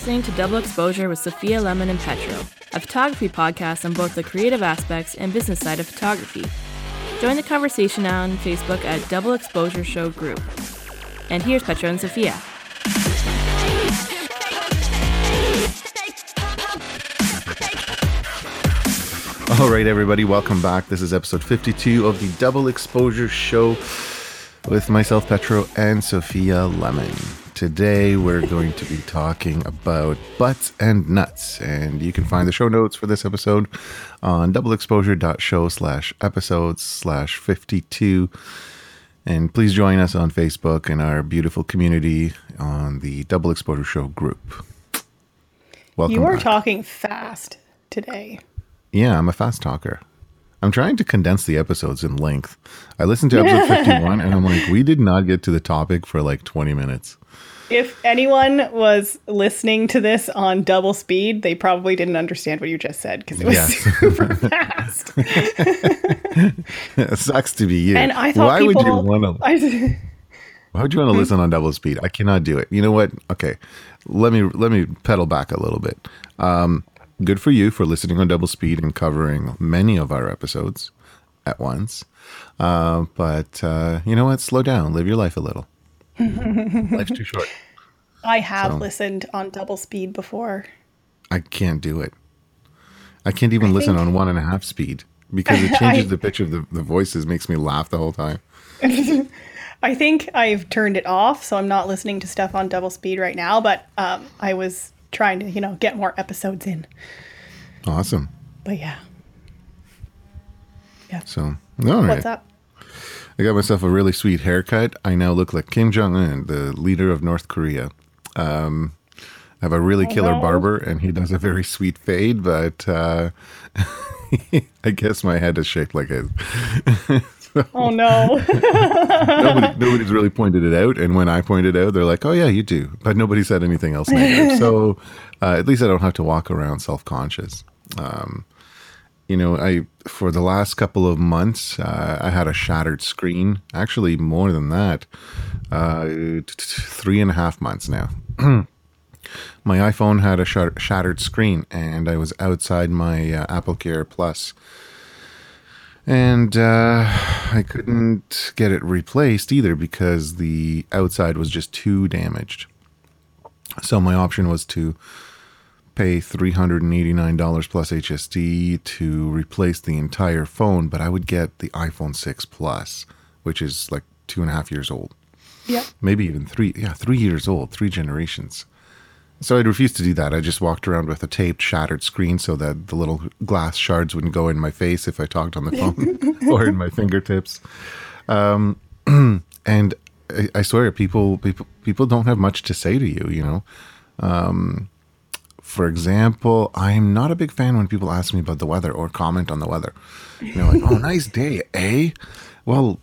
listening to Double Exposure with Sophia Lemon and Petro, a photography podcast on both the creative aspects and business side of photography. Join the conversation on Facebook at Double Exposure Show Group. And here's Petro and Sophia. All right, everybody, welcome back. This is episode 52 of the Double Exposure Show with myself, Petro, and Sophia Lemon. Today, we're going to be talking about butts and nuts, and you can find the show notes for this episode on doubleexposure.show slash episodes slash 52. And please join us on Facebook and our beautiful community on the Double Exposure Show group. Welcome. You are back. talking fast today. Yeah, I'm a fast talker. I'm trying to condense the episodes in length. I listened to episode 51 and I'm like, we did not get to the topic for like 20 minutes. If anyone was listening to this on double speed, they probably didn't understand what you just said because it was super fast. it sucks to be you. And I thought why people. would you want to I, why would you want to listen on double speed? I cannot do it. You know what? Okay. Let me let me pedal back a little bit. Um, good for you for listening on double speed and covering many of our episodes at once. Uh, but uh, you know what? Slow down. Live your life a little. Life's too short. I have So- listened on double speed before. I can't do it. I can't even listen think- on one and a half speed because it changes I- the pitch of the, the voices, makes me laugh the whole time. I think I've turned it off, so I'm not listening to stuff on double speed right now. But um, I was trying to, you know, get more episodes in. Awesome. But yeah. yeah, So, all right. what's up? I got myself a really sweet haircut. I now look like Kim Jong Un, the leader of North Korea. Um, I have a really killer barber, and he does a very sweet fade, but uh, I guess my head is shaped like his. Oh no! Nobody, nobody's really pointed it out, and when I point it out, they're like, "Oh yeah, you do," but nobody said anything else negative. so uh, at least I don't have to walk around self-conscious. Um, you know, I for the last couple of months, uh, I had a shattered screen. Actually, more than that, uh, three and a half months now. my iPhone had a shat- shattered screen, and I was outside my uh, Apple Care Plus and uh, I couldn't get it replaced either because the outside was just too damaged. So my option was to pay $389 plus HST to replace the entire phone, but I would get the iPhone 6 Plus, which is like two and a half years old. yep. Maybe even three, yeah, three years old, three generations. So I'd refuse to do that. I just walked around with a taped, shattered screen so that the little glass shards wouldn't go in my face if I talked on the phone or in my fingertips. Um, and I, I swear, people, people, people don't have much to say to you. You know, um, for example, I'm not a big fan when people ask me about the weather or comment on the weather. You know, like, "Oh, nice day, eh?" Well,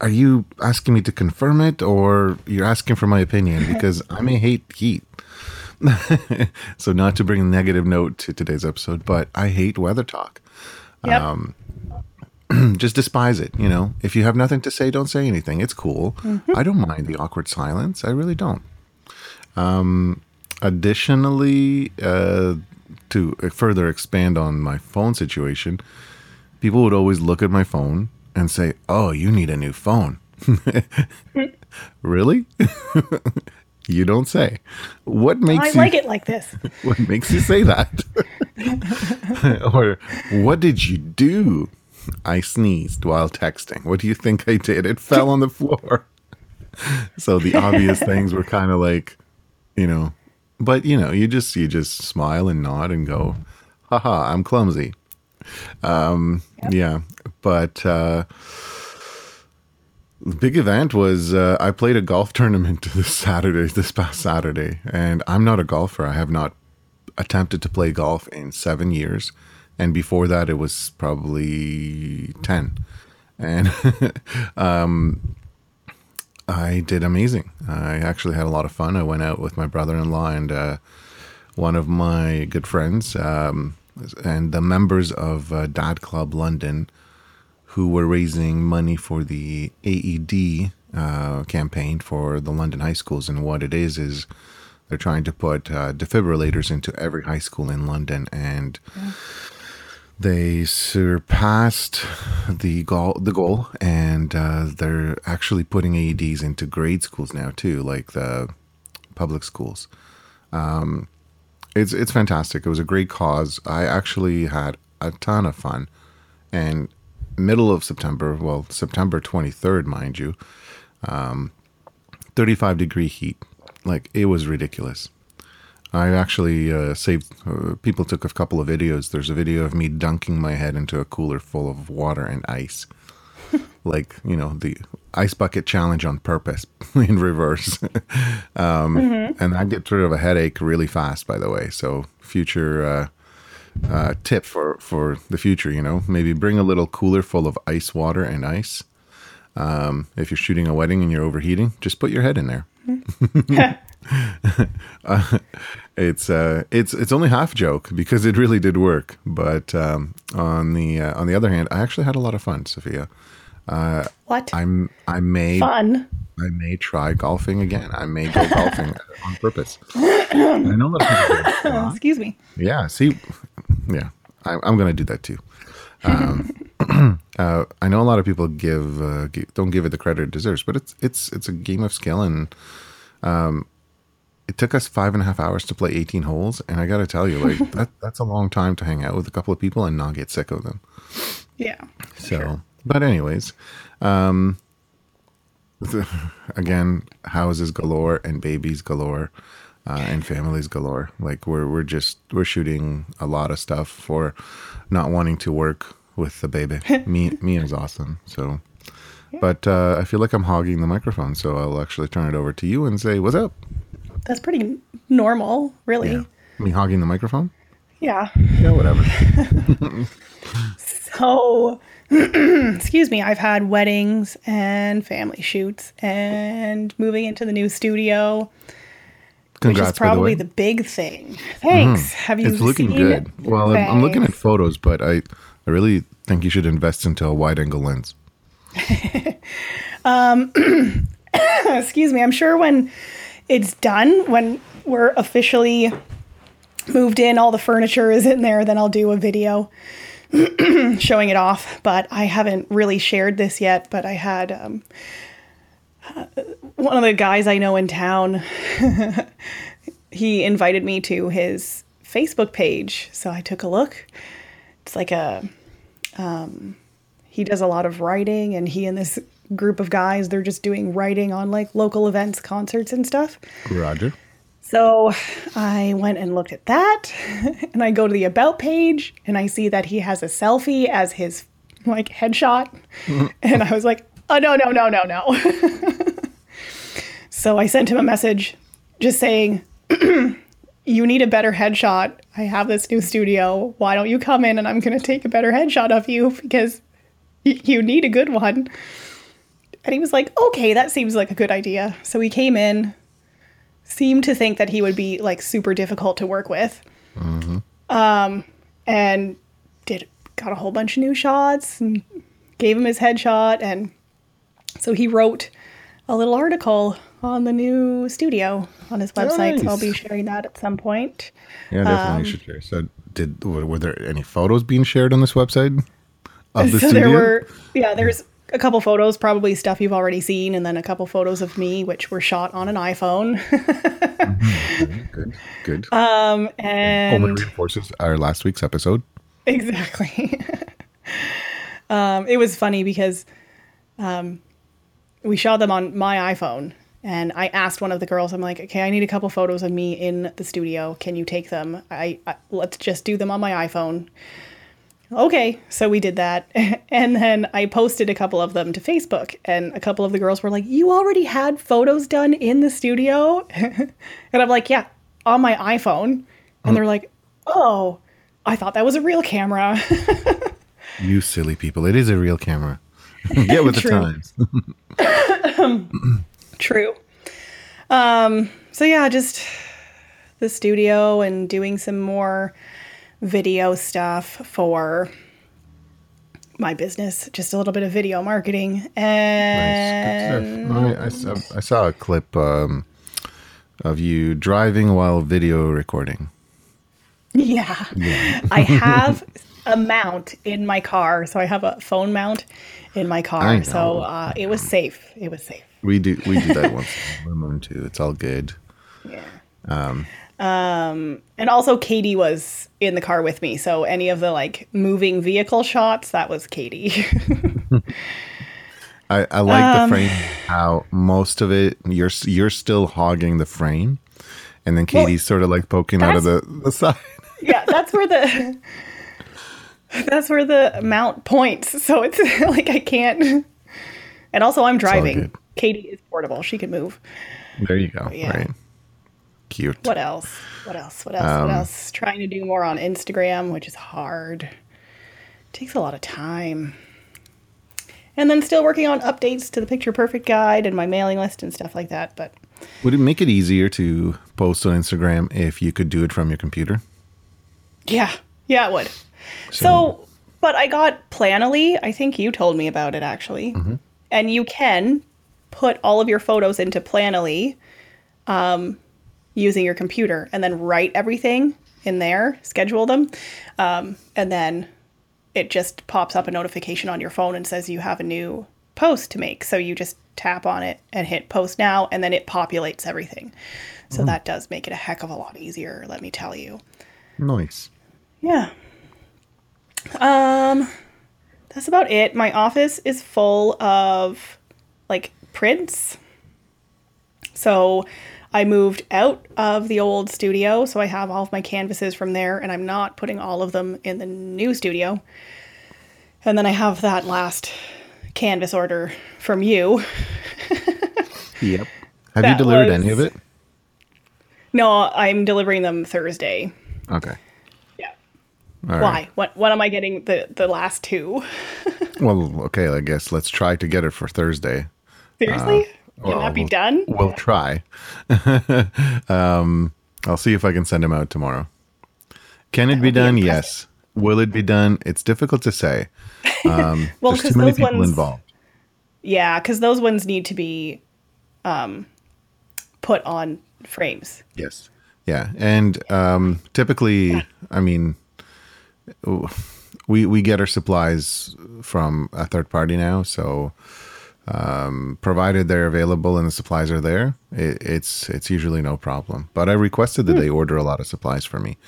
are you asking me to confirm it or you're asking for my opinion because I may hate heat. so not to bring a negative note to today's episode, but I hate weather talk. Yep. Um, Just despise it, you know. If you have nothing to say, don't say anything. It's cool. I don't mind the awkward silence. I really don't. Um, additionally, uh, to further expand on my phone situation, people would always look at my phone and say, "Oh, you need a new phone." really? you don't say. What makes I you like it like this. what makes you say that? or what did you do? I sneezed while texting. What do you think I did? It fell on the floor. so the obvious things were kind of like, you know, but you know, you just you just smile and nod and go, haha, I'm clumsy. Um yeah. But uh the big event was uh, I played a golf tournament this Saturday, this past Saturday, and I'm not a golfer. I have not attempted to play golf in seven years, and before that, it was probably ten. And um, I did amazing. I actually had a lot of fun. I went out with my brother-in-law and uh, one of my good friends, um, and the members of uh, Dad Club London who were raising money for the AED uh, campaign for the London high schools. And what it is is They're trying to put uh, defibrillators into every high school in London, and they surpassed the goal. The goal, and uh, they're actually putting AEDs into grade schools now too, like the public schools. Um, it's it's fantastic. It was a great cause. I actually had a ton of fun, and middle of September, well, September twenty third, mind you, um, thirty five degree heat. Like it was ridiculous. I actually uh, saved. Uh, people took a couple of videos. There's a video of me dunking my head into a cooler full of water and ice, like you know the ice bucket challenge on purpose in reverse. um, mm-hmm. And I get rid of a headache really fast, by the way. So future uh, uh, tip for for the future, you know, maybe bring a little cooler full of ice water and ice. Um, if you're shooting a wedding and you're overheating, just put your head in there. Mm-hmm. uh, it's uh, it's it's only half joke because it really did work. But um, on the uh, on the other hand, I actually had a lot of fun, Sophia. Uh, what? I'm I may fun. I may try golfing again. I may go golfing on purpose. I know that. Excuse me. Yeah. See. Yeah. I, I'm going to do that too. Um, uh, I know a lot of people give, uh, give, don't give it the credit it deserves, but it's it's it's a game of skill, and um, it took us five and a half hours to play 18 holes, and I got to tell you, like that that's a long time to hang out with a couple of people and not get sick of them. Yeah. So, sure. but anyways, um, the, again, houses galore and babies galore. Uh, and families galore. Like we're we're just we're shooting a lot of stuff for not wanting to work with the baby. me me is awesome. So, but uh, I feel like I'm hogging the microphone, so I'll actually turn it over to you and say, "What's up?" That's pretty normal, really. Yeah. Me hogging the microphone. Yeah. Yeah, whatever. so, excuse me, I've had weddings and family shoots and moving into the new studio. Congrats, which is probably the, the, big thing. Thanks. Mm-hmm. Have you? It's looking good. Well, Thanks. I'm looking at photos, but I, I really think you should invest into a wide-angle lens. um, excuse me. I'm sure when it's done, when we're officially moved in, all the furniture is in there, then I'll do a video showing it off. But I haven't really shared this yet. But I had. Um, uh, one of the guys I know in town, he invited me to his Facebook page. So I took a look. It's like a, um, he does a lot of writing, and he and this group of guys, they're just doing writing on like local events, concerts, and stuff. Roger. So I went and looked at that, and I go to the about page, and I see that he has a selfie as his like headshot, and I was like, oh no no no no no. so I sent him a message, just saying, you need a better headshot. I have this new studio. Why don't you come in and I'm gonna take a better headshot of you because y- you need a good one. And he was like, okay, that seems like a good idea. So he came in, seemed to think that he would be like super difficult to work with. Mm-hmm. Um, and did got a whole bunch of new shots and gave him his headshot. And so he wrote a little article on the new studio on his website. Nice. So I'll be sharing that at some point. Yeah, definitely um, should share. So did were there any photos being shared on this website of the so studio? there were yeah, there's a couple photos, probably stuff you've already seen, and then a couple photos of me, which were shot on an iPhone. mm-hmm. Good, good. Um, and Only reinforces our last week's episode. Exactly. um, it was funny because um, we shot them on my iPhone, and I asked one of the girls, I'm like, okay, I need a couple photos of me in the studio. Can you take them? I, I let's just do them on my iPhone okay, so we did that. And then I posted a couple of them to Facebook, and a couple of the girls were like, You already had photos done in the studio? and I'm like, Yeah, on my iPhone. And they're like, Oh, I thought that was a real camera. you silly people. It is a real camera. Get with the times. True. Um, so, yeah, just the studio and doing some more video stuff for my business, just a little bit of video marketing. And nice. I, I, saw, I, saw, a clip um, of you driving while video recording. Yeah. I have a mount in my car. So I have a phone mount in my car. So uh, it was safe. It was safe. We do we do that once in a moon too. It's all good. Yeah. Um, and also Katie was in the car with me. So any of the like moving vehicle shots, that was Katie. I, I like Um, the frame how most of it you're you're still hogging the frame, and then Katie's sort of like poking out of the, the side. yeah, that's where the that's where the mount points. So it's like I can't. And also, I'm driving. Katie is portable; she can move. There you go. yeah. Right. Cute. What else? What else? What else? Um, what else? Trying to do more on Instagram, which is hard. Takes a lot of time. And then still working on updates to the Picture Perfect guide and my mailing list and stuff like that. But Would it make it easier to post on Instagram if you could do it from your computer? yeah, yeah, it would. So, but I got Planoly. I think you told me about it actually. And you can put all of your photos into Planoly um, using your computer and then write everything in there, schedule them, um, and then it just pops up a notification on your phone and says you have a new post to make. So you just tap on it and hit post now, and then it populates everything. So that does make it a heck of a lot easier, let me tell you. Nice. Yeah. Um that's about it. My office is full of like prints. So I moved out of the old studio, so I have all of my canvases from there and I'm not putting all of them in the new studio. And then I have that last canvas order from you. Yep. Have you delivered was- any of it? No, I'm delivering them Thursday. Okay. Yeah. All right. Why? What what am I getting the the last two? Well, okay. I guess let's try to get it for Thursday. Seriously? Uh, Can well, that be we'll- done? We'll try. um, I'll see if I can send him out tomorrow. Can it be done? yes. Will it be done? It's difficult to say. Um, Well, there's too many those people ones- involved. Yeah, because those ones need to be um, put on frames. Yes. Yeah, and um, typically, I mean, we we get our supplies from a third party now, so um, provided they're available and the supplies are there, it, it's it's usually no problem. But I requested that they order a lot of supplies for me,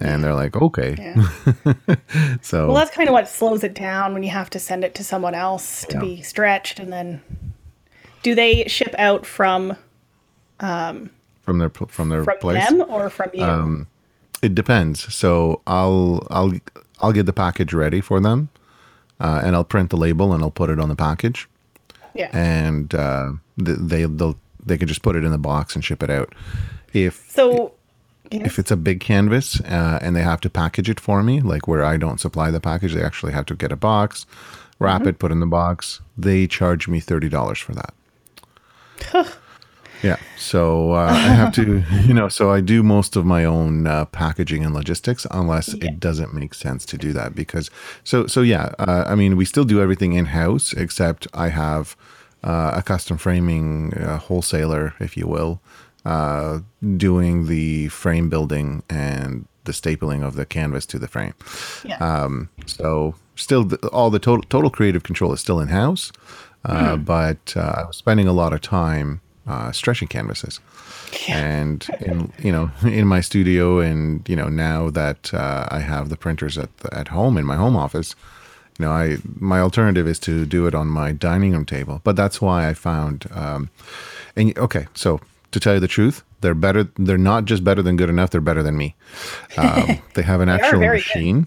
and they're like, okay. Yeah. so Well, that's kind of what slows it down when you have to send it to someone else to Yeah. be stretched, and then do they ship out from from their from their from place, them or from you? it depends. So I'll I'll I'll get the package ready for them, uh, and I'll print the label and I'll put it on the package. Yeah. and uh, they they'll they can just put it in the box and ship it out. If so, if it's a big canvas uh, and they have to package it for me, like where I don't supply the package, they actually have to get a box, wrap Mm-hmm. it, put in the box. They charge me thirty dollars for that. Yeah, so uh, I have to, you know, so I do most of my own uh, packaging and logistics, unless it doesn't make sense to do that. Because so so yeah, uh, I mean, we still do everything in house, except I have uh, a custom framing uh, wholesaler, if you will, uh, doing the frame building and the stapling of the canvas to the frame. yeah. Um, so still, th- all the total total creative control is still in house, uh, but uh, I was spending a lot of time uh, stretching canvases, and in you know in my studio, and you know now that uh, I have the printers at the, at home in my home office, you know I my alternative is to do it on my dining room table. But that's why I found, um, and okay, so to tell you the truth, they're better. They're not just better than good enough. They're better than me. Um, they have an actual very good. machine.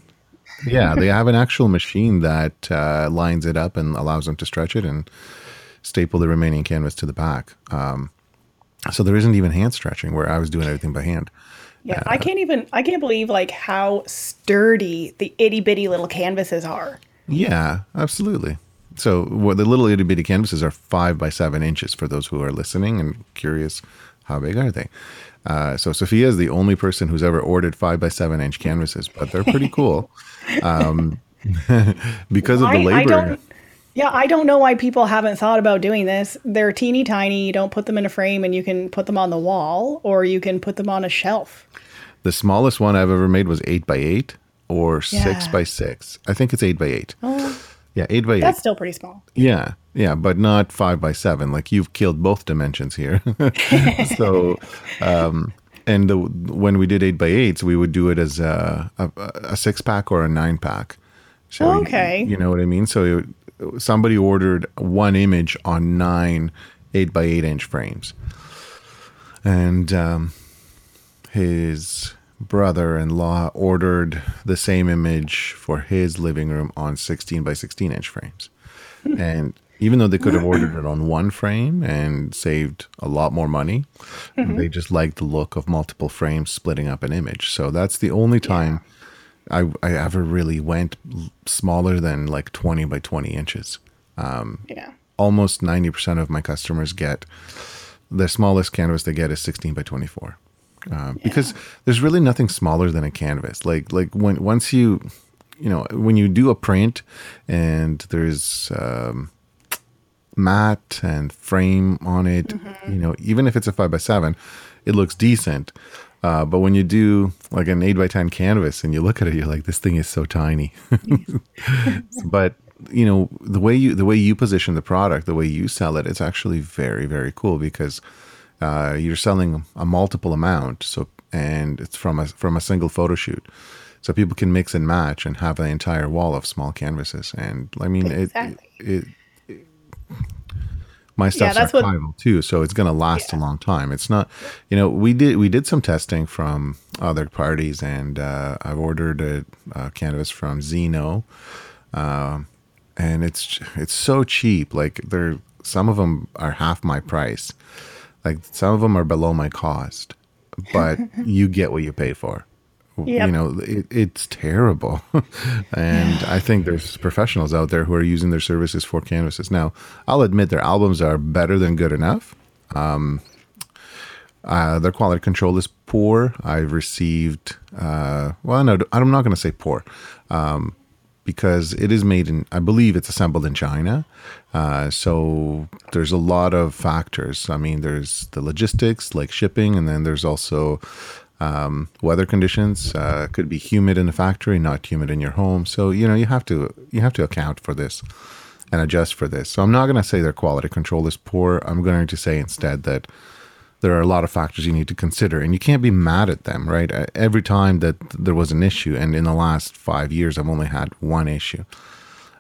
yeah, they have an actual machine that uh, lines it up and allows them to stretch it and staple the remaining canvas to the back. Um, so there isn't even hand stretching where I was doing everything by hand. yeah. I can't even. I can't believe like how sturdy the itty bitty little canvases are. Yeah, absolutely. So what the little itty bitty canvases are five by seven inches for those who are listening and curious. How big are they? Uh, so Sophia is the only person who's ever ordered five by seven inch canvases, but they're pretty cool. Um, because of the labor. Yeah, I don't know why people haven't thought about doing this. They're teeny tiny. You don't put them in a frame and you can put them on the wall or you can put them on a shelf. The smallest one I've ever made was eight by eight or six Yeah. by six. I think it's eight by eight. Oh, Yeah, eight by eight. that's still pretty small. Yeah, yeah, but not five by seven. Like you've killed both dimensions here. so, um, and the, when we did eight by eights, we would do it as a, a, a six pack or a nine pack. So you- Okay. you, know what I mean. So it, somebody ordered one image on nine eight by eight inch frames, and um, his brother-in-law ordered the same image for his living room on 16 by 16 inch frames. And even though they could have ordered it on one frame and saved a lot more money they just liked the look of multiple frames splitting up an image. So that's the only time I, I ever really went smaller than like 20 by 20 inches. Yeah. almost 90% of my customers get the smallest canvas they get is 16 by 24 uh, because there's really nothing smaller than a canvas. Like like when once you you know when you do a print and there's um, mat and frame on it you know even if it's a 5 by 7 it looks decent uh, but when you do like an 8 by 10 canvas and you look at it you're like this thing is so tiny. But you know the way you the way you position the product the way you sell it it's actually very very cool because uh, you're selling a multiple amount. So and it's from a from a single photo shoot. So people can mix and match and have an entire wall of small canvases. And i mean Exactly. it, it, my stuff's that's what- archival too, so it's going to last a long time. It's not, you know, we did we did some testing from other parties, and uh, I've ordered a, a canvas from Zno, um, and it's it's so cheap. Like they're some of them are half my price, like some of them are below my cost, but you get what you pay for. Yep. You know, it, it's terrible. and I think there's professionals out there who are using their services for canvases. Now, I'll admit their albums are better than good enough. Um, uh, their quality control is poor. I've received, uh, well, no, I'm not going to say poor um, because it is made in, I believe it's assembled in China. Uh, so there's a lot of factors. I mean, there's the logistics, like shipping, and then there's also um, weather conditions. Uh, could be humid in the factory, not humid in your home. So you know you have to you have to account for this and adjust for this. So I'm not going to say their quality control is poor. I'm going to say instead that there are a lot of factors you need to consider, and you can't be mad at them, right? Uh, Every time that there was an issue, and in the last five years, I've only had one issue.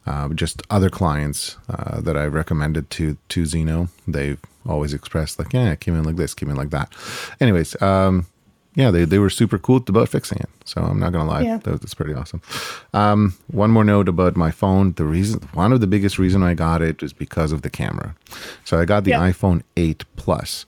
Uh, just other clients uh, that I recommended to to Zno, they've always expressed like, yeah, came in like this, came in like that. Anyways, um, yeah, they, they were super cool about fixing it. So I'm not gonna lie, Yeah. that, that's pretty awesome. Um, one more note about my phone. The reason, one of the biggest reason I got it is because of the camera. So I got the Yeah. iPhone 8 Plus.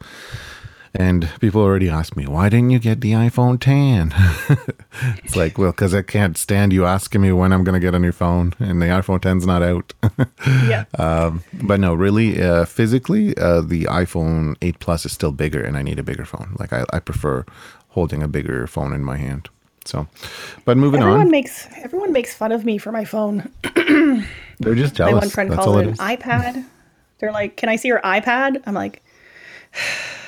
And people already ask me, why didn't you get the iPhone 10? it's like, well, because I can't stand you asking me when I'm going to get a new phone, and the iPhone 10's not out. Yeah. um, but no, really, uh, physically, uh, the iPhone 8 Plus is still bigger, and I need a bigger phone. Like, I, I prefer holding a bigger phone in my hand. So, but moving everyone on, makes everyone makes fun of me for my phone. they're just jealous. My one friend That's calls it it an iPad. They're like, "Can I see your iPad?" I'm like,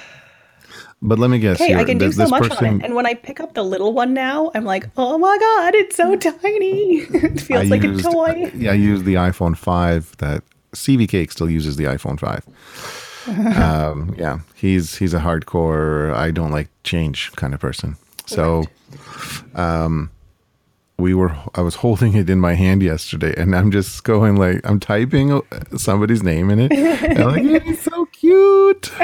But let me guess, "Hey, I can do so much person, on it." And when I pick up the little one now, I'm like, "Oh my god, it's so tiny! it feels like used, a toy." Yeah, I used the iPhone 5 that CV Cake still uses the iPhone 5. um, yeah, he's he's a hardcore I don't like change kind of person. So um we were I was holding it in my hand yesterday and I'm just going like I'm typing somebody's name in it. And I'm like, "Yeah, it's so cute.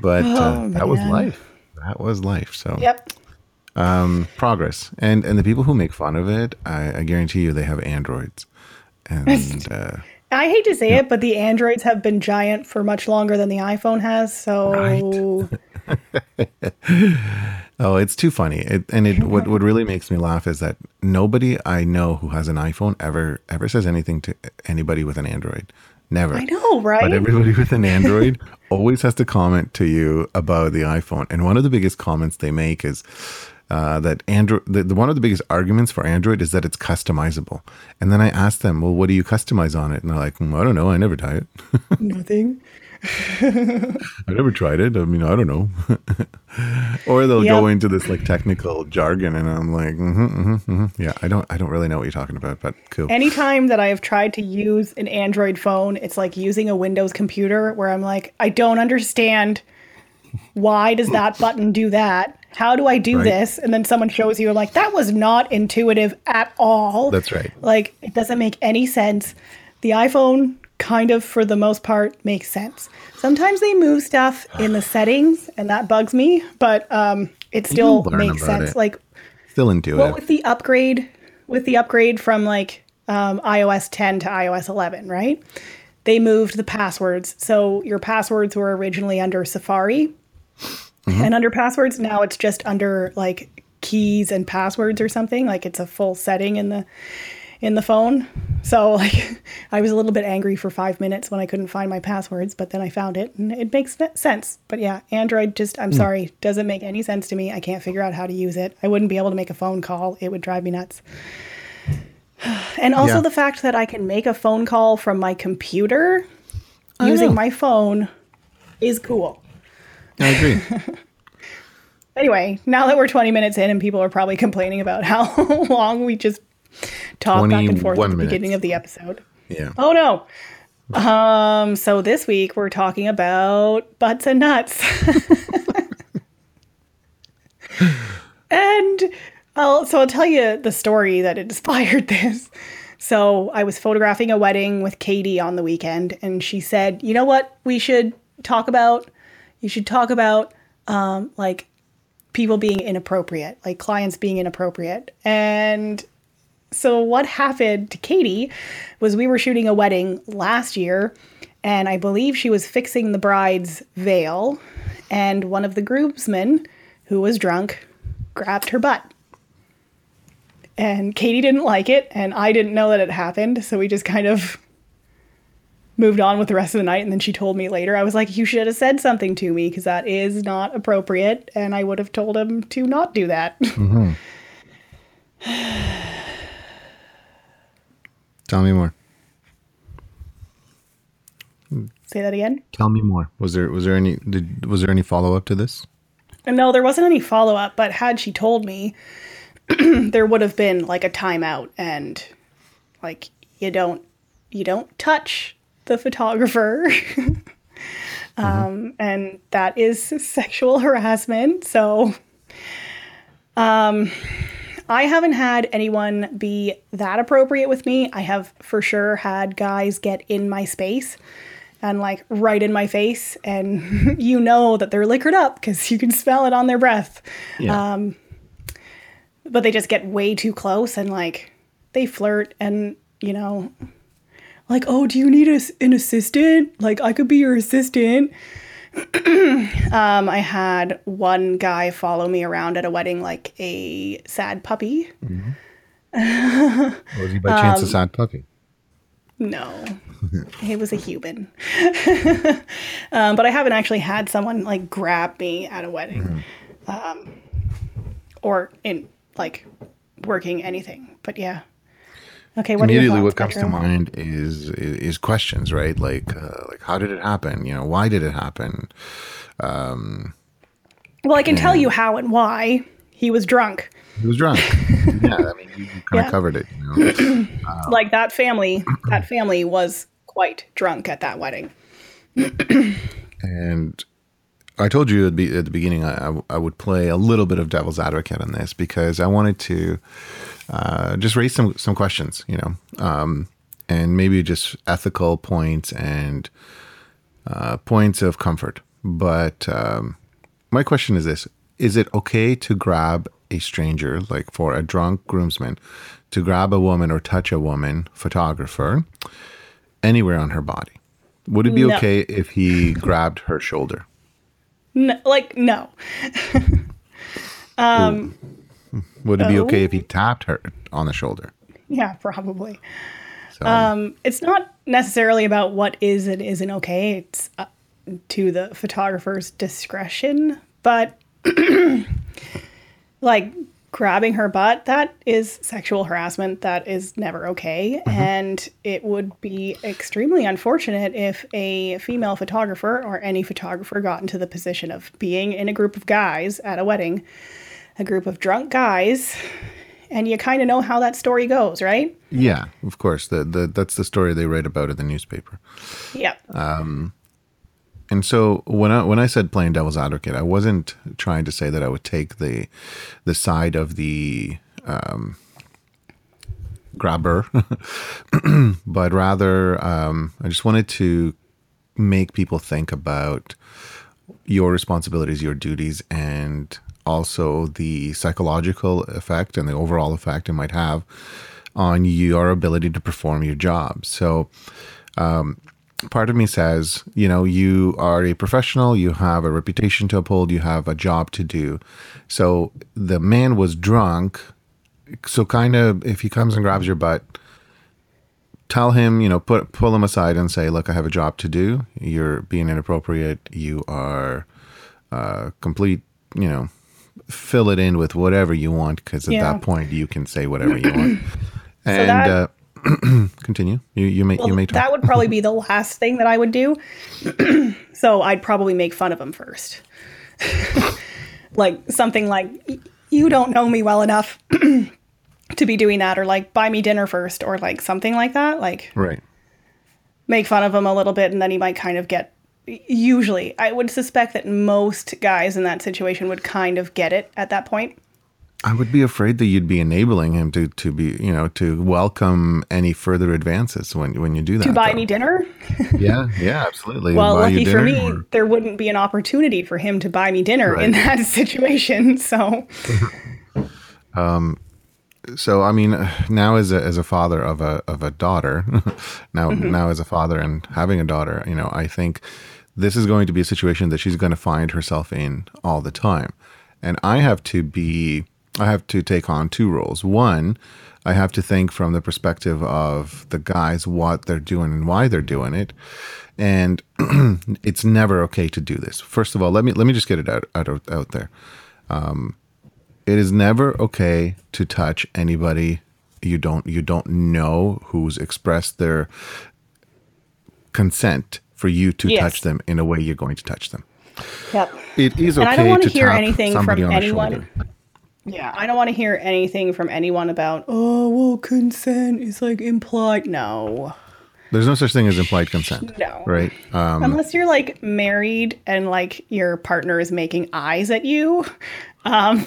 but uh, Oh, that was life. That was life. So Yep. um, progress. And and the people who make fun of it, I, I guarantee you, they have androids. And uh, I hate to say it, but the Androids have been giant for much longer than the iPhone has. So oh, it's too funny. It, and it what what really makes me laugh is that nobody I know who has an iPhone ever ever says anything to anybody with an Android. Never. I know, right? But everybody with an Android always has to comment to you about the iPhone. And one of the biggest comments they make is, uh, that Android, the, the, one of the biggest arguments for Android is that it's customizable. And then I ask them, well, what do you customize on it? And they're like, mm, I don't know. I never tried it. Nothing. I never tried it. I mean, I don't know. or they'll yep. go into this like technical jargon, and I'm like, mm-hmm, mm-hmm, mm-hmm. yeah, I don't, I don't really know what you're talking about, but cool. Anytime that I have tried to use an Android phone, it's like using a Windows computer, where I'm like, I don't understand. Why does that button do that? How do I do right. this? And then someone shows you, like, that was not intuitive at all. That's right. Like, it doesn't make any sense. The iPhone kind of for the most part makes sense. Sometimes they move stuff in the settings and that bugs me, but um, it still makes sense. It. Like still into it. well, with the upgrade with the upgrade from like um, iOS 10 to iOS 11, right? They moved the passwords. So your passwords were originally under Safari. Mm-hmm. And under passwords now it's just under like keys and passwords or something. Like it's a full setting in the in the phone. So like I was a little bit angry for 5 minutes when I couldn't find my passwords, but then I found it and it makes sense. But yeah, Android just I'm mm. sorry, doesn't make any sense to me. I can't figure out how to use it. I wouldn't be able to make a phone call. It would drive me nuts. And also yeah. the fact that I can make a phone call from my computer using my phone is cool. I agree. anyway, now that we're 20 minutes in and people are probably complaining about how long we just talk back and forth at the minutes. beginning of the episode. Yeah. Oh no. Um, so this week we're talking about butts and nuts. and I'll so I'll tell you the story that inspired this. So I was photographing a wedding with Katie on the weekend and she said, "You know what we should talk about? You should talk about um like people being inappropriate, like clients being inappropriate." And so what happened to Katie was we were shooting a wedding last year and I believe she was fixing the bride's veil and one of the groomsmen who was drunk grabbed her butt. And Katie didn't like it and I didn't know that it happened, so we just kind of moved on with the rest of the night and then she told me later I was like you should have said something to me because that is not appropriate and I would have told him to not do that. Mm-hmm. Tell me more. Say that again. Tell me more. Was there was there any did, was there any follow up to this? No, there wasn't any follow up. But had she told me, there would have been like a timeout and like you don't you don't touch the photographer. um, mm-hmm. and that is sexual harassment. So, um, I haven't had anyone be that appropriate with me. I have for sure had guys get in my space and like right in my face, and you know that they're liquored up because you can smell it on their breath. Yeah. Um, but they just get way too close and like they flirt and you know like oh do you need a, an assistant like i could be your assistant um, I had one guy follow me around at a wedding like a sad puppy. Mm-hmm. was he by chance um, a sad puppy? No, he was a human. um, but I haven't actually had someone like grab me at a wedding, mm-hmm. um, or in like working anything. But yeah. Okay. What Immediately, what comes to mind is, is, is questions, right? Like, uh, like how did it happen? You know, why did it happen? Um, well, I can tell you how and why. He was drunk. He was drunk. yeah, I mean, you, kind yeah. of covered it. You know? uh, like that family, that family was quite drunk at that wedding. and I told you at the beginning I, I would play a little bit of devil's advocate on this because I wanted to uh, just raise some some questions, you know, um, and maybe just ethical points and uh, points of comfort. But um, my question is this: Is it okay to grab a stranger, like for a drunk groomsman, to grab a woman or touch a woman photographer anywhere on her body? Would it be no. okay if he grabbed her shoulder? Like no. um, would it be okay if he tapped her on the shoulder? Yeah, probably. So. Um, it's not necessarily about what is and isn't okay. It's uh, to the photographer's discretion, but like grabbing her butt, that is sexual harassment. That is never okay. Uh-huh. And it would be extremely unfortunate if a female photographer or any photographer got into the position of being in a group of guys at a wedding, a group of drunk guys. And you kind of know how that story goes, right? Yeah, of course. The, the that's the story they write about in the newspaper. Yeah. Um, And so when I when I said playing devil's advocate, I wasn't trying to say that I would take the the side of the um, grabber, but rather um, I just wanted to make people think about your responsibilities, your duties, and also the psychological effect and the overall effect it might have on your ability to perform your job. So part of me says, you know, you are a professional, you have a reputation to uphold, you have a job to do. So the man was drunk. So kind of if he comes and grabs your butt, tell him, you know, put pull him aside and say, look, I have a job to do. You're being inappropriate. You are uh, complete, you know, fill it in with whatever you want because at Yeah. that point you can say whatever you want. and that- uh, continue. You you may you may talk. that would probably be the last thing that I would do. so I'd probably make fun of him first. like something like, you don't know me well enough to be doing that, or like, buy me dinner first, or like something like that. Like, right. make fun of him a little bit, and then he might kind of get. Usually, I would suspect that most guys in that situation would kind of get it at that point. I would be afraid that you'd be enabling him to, to be, you know, to welcome any further advances when when you do that. To buy though. me dinner? Yeah, yeah, absolutely. Well, Buy lucky for me, or- there wouldn't be an opportunity for him to buy me dinner in that situation. So, um, so I mean, now as a as a father of a of a daughter, now Mm-hmm. now as a father and having a daughter, you know, I think this is going to be a situation that she's going to find herself in all the time, and I have to be, I have to take on two roles. One, I have to think from the perspective of the guys what they're doing and why they're doing it, and it's never okay to do this. First of all, let me let me just get it out out out there. Um, it is never okay to touch anybody you don't you don't know who's expressed their consent for you to Yes. touch them in a way you're going to touch them. yep. It is okay And I don't want to to hear anything from anyone. shoulder. Yeah, I don't want to hear anything from anyone about, oh, well, consent is like implied. No. There's no such thing as implied consent. No. Right? Um, Unless you're like married and like your partner is making eyes at you, um,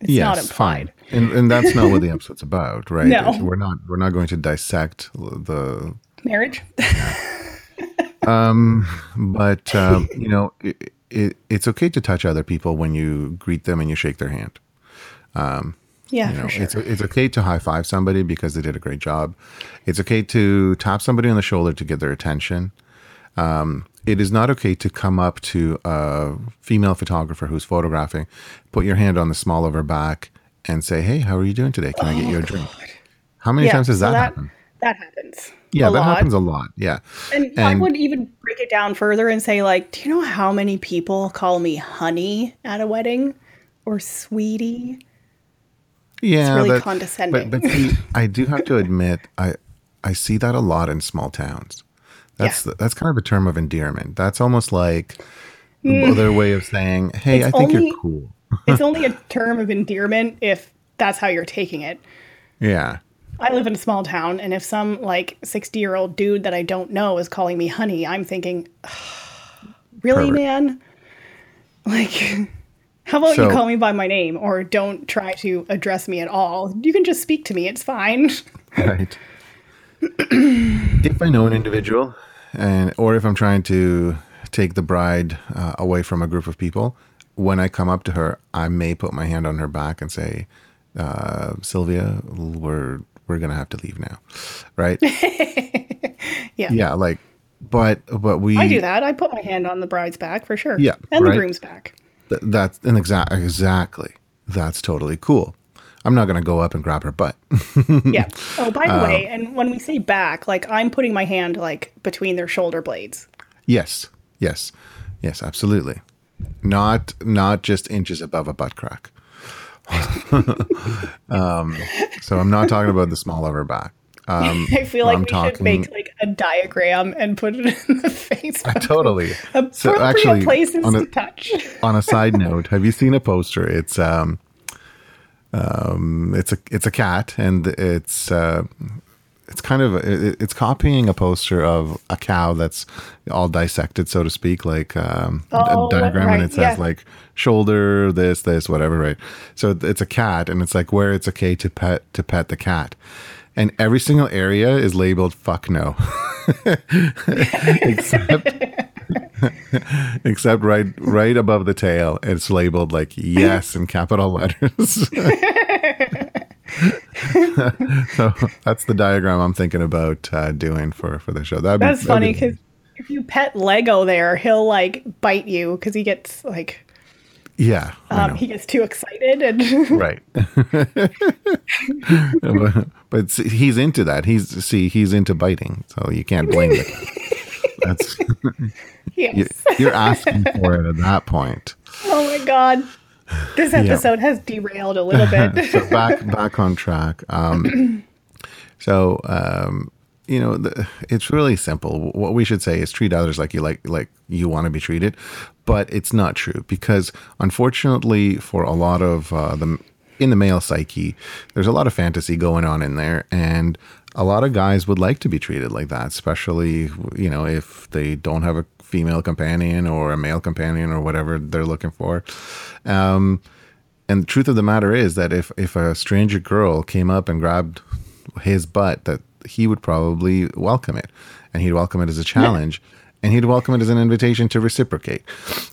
it's not yes, implied. fine. And, and that's not what the episode's about, right? No. We're not we're not going to dissect the Marriage? um, but um, you know it, it, it's okay to touch other people when you greet them and you shake their hand yeah, You know, sure. it's it's okay to high five somebody because they did a great job. It's okay to tap somebody on the shoulder to get their attention. Um, it is not okay to come up to a female photographer who's photographing, put your hand on the small of her back, and say, "Hey, how are you doing today? Can I get you a drink?" How many Oh, yeah, times does so that, that, happen? That happens. Yeah, that lot. happens a lot. Yeah, And, I would even break it down further and say, like, do you know how many people call me honey at a wedding or sweetie? Yeah, really that- condescending. But, but see, I do have to admit, I I see that a lot in small towns. That's Yeah. that's kind of a term of endearment. That's almost like hmm. their way of saying, "Hey, It's I think only- you're cool." It's only a term of endearment if that's how you're taking it. Yeah. I live in a small town, and if some like 60 year old dude that I don't know is calling me honey, I'm thinking, really, Pervert. man? Like, how about So- you call me by my name or don't try to address me at all? You can just speak to me, it's fine. Right. if I know an individual, and or if I'm trying to take the bride uh, away from a group of people, when I come up to her, I may put my hand on her back and say, uh, "Sylvia, we're we're gonna have to leave now," right? Yeah. yeah, like, but but we I do that. I put my hand on the bride's back for sure. Yeah, And right. the groom's back. Th- that's an exact exactly. That's totally cool. I'm not gonna go up and grab her butt. Yeah. Oh, by Um, the way, and when we say back, like I'm putting my hand like between their shoulder blades. yes, yes, yes, absolutely. Not not just inches above a butt crack. um, so I'm not talking about the small of her back. Um, I feel like I'm we should make like a diagram and put it in the Facebook. totally. Appropriate So actually, places on a- to touch. on a side note, have you seen a poster? It's um, um, it's a it's a cat, and it's uh, it's kind of it, it's copying a poster of a cow that's all dissected, so to speak, like um, Oh, a diagram, right, and it says yeah. like shoulder, this, this, whatever, right? So it's a cat, and it's like where it's okay to pet to pet the cat. And every single area is labeled "fuck no," except except right right above the tail it's labeled like yes in capital letters. So that's the diagram i'm thinking about uh, doing for for the show. That'd That's that'd funny because if you pet Lego there, he'll like bite you because he gets like yeah um, he gets too excited and right but, he's into that he's see he's into biting so you can't blame it that's yes. you, you're asking for it at that point Oh my god. This episode has derailed a little bit. so back back on track. Um, so um, you know, the, it's really simple. What we should say is treat others like you like like you want to be treated, but it's not true because unfortunately, for a lot of uh, the in the male psyche, there's a lot of fantasy going on in there, and a lot of guys would like to be treated like that, especially you know if they don't have a female companion or a male companion or whatever they're looking for. Um, and the truth of the matter is that if if a stranger girl came up and grabbed his butt, that he would probably welcome it, and he'd welcome it as a challenge, and he'd welcome it as an invitation to reciprocate,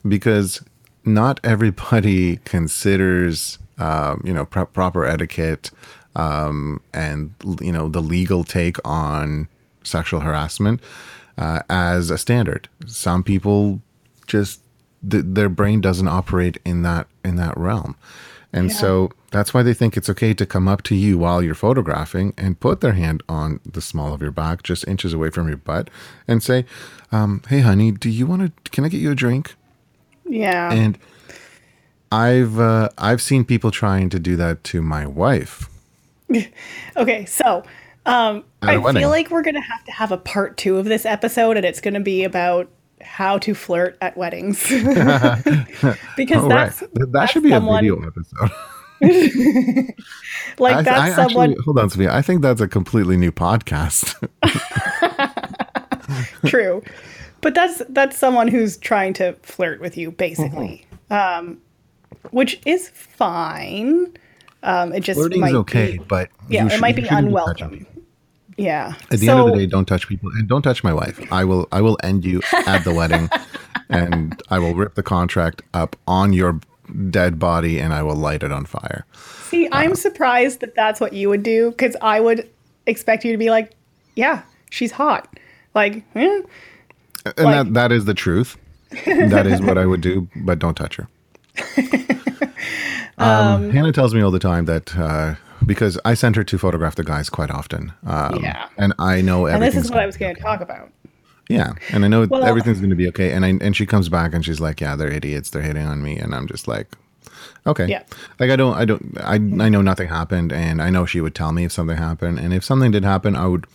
because not everybody considers um, you know pro- proper etiquette um, and you know the legal take on sexual harassment uh, as a standard. Some people just th- their brain doesn't operate in that in that realm, and so that's why they think it's okay to come up to you while you're photographing and put their hand on the small of your back, just inches away from your butt, and say, um, "Hey, honey, do you want to? Can I get you a drink?" yeah. And I've uh, I've seen people trying to do that to my wife. Okay, so um, I feel like we're gonna have to have a part two of this episode, and it's gonna be about how to flirt at weddings. because that's right. Th- that that's should be someone, a video episode. Like I, that's I someone. actually, hold on, Sophia. I think that's a completely new podcast. True, but that's that's someone who's trying to flirt with you, basically, Mm-hmm. um, which is fine. Um, it just Flirting's might okay, be, but yeah, it might be unwelcome. Yeah. At the end of the day, don't touch people and don't touch my wife. I will I will end you at the wedding and I will rip the contract up on your dead body and I will light it on fire. See, I'm surprised that that's what you would do because I would expect you to be like, yeah, she's hot. Like, eh. And Like- that that is the truth. That is what I would do, but don't touch her. Um, Hannah tells me all the time that uh, because I sent her to photograph the guys quite often. Um, Yeah. And I know and everything's this is what I was going to talk about. Yeah, and I know Well- everything's going to be okay. And I and she comes back and she's like, "Yeah, they're idiots. They're hitting on me." And I'm just like, "Okay." Yeah. Like I don't, I don't, I I know nothing happened, and I know she would tell me if something happened, and if something did happen, I would,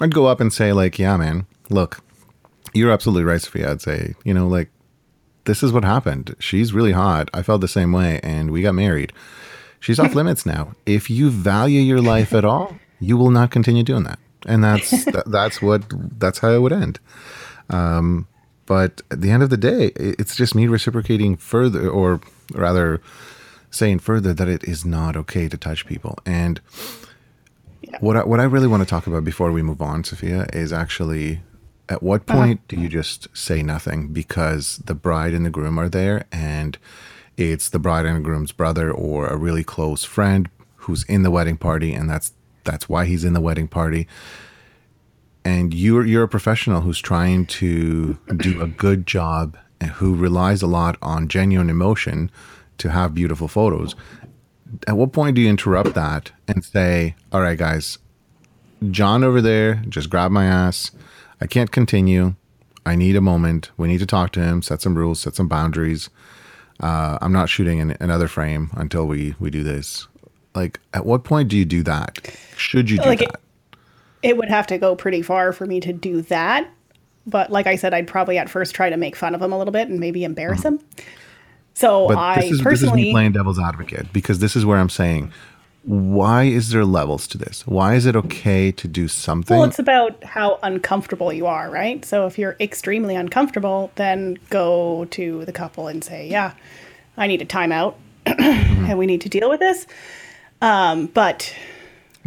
I'd go up and say like, "Yeah, man, look, you're absolutely right, Sophia." I'd say, you know, like, this is what happened. She's really hot. I felt the same way, and we got married. She's off limits now. If you value your life at all, you will not continue doing that, and that's that, that's what that's how it would end. Um, but at the end of the day, it's just me reciprocating further, or rather, saying further that it is not okay to touch people. And what I, what I really want to talk about before we move on, Sophia, is actually at what point do you just say nothing because the bride and the groom are there and it's the bride and groom's brother or a really close friend who's in the wedding party and that's that's why he's in the wedding party. And you're you're a professional who's trying to do a good job and who relies a lot on genuine emotion to have beautiful photos. At what point do you interrupt that and say all right guys john over there just grab my ass. I can't continue. I need a moment. We need to talk to him set some rules set some boundaries uh, I'm not shooting an, another frame until we we do this. Like, at what point do you do that? Should you do Like it- that? It would have to go pretty far for me to do that. But like I said, I'd probably at first try to make fun of him a little bit and maybe embarrass him. So but I this is this is personally, me playing devil's advocate because this is where I'm saying, why is there levels to this? Why is it okay to do something? well, it's about how uncomfortable you are, right? So if you're extremely uncomfortable, then go to the couple and say, "Yeah, I need a timeout, and we need to deal with this." Um, but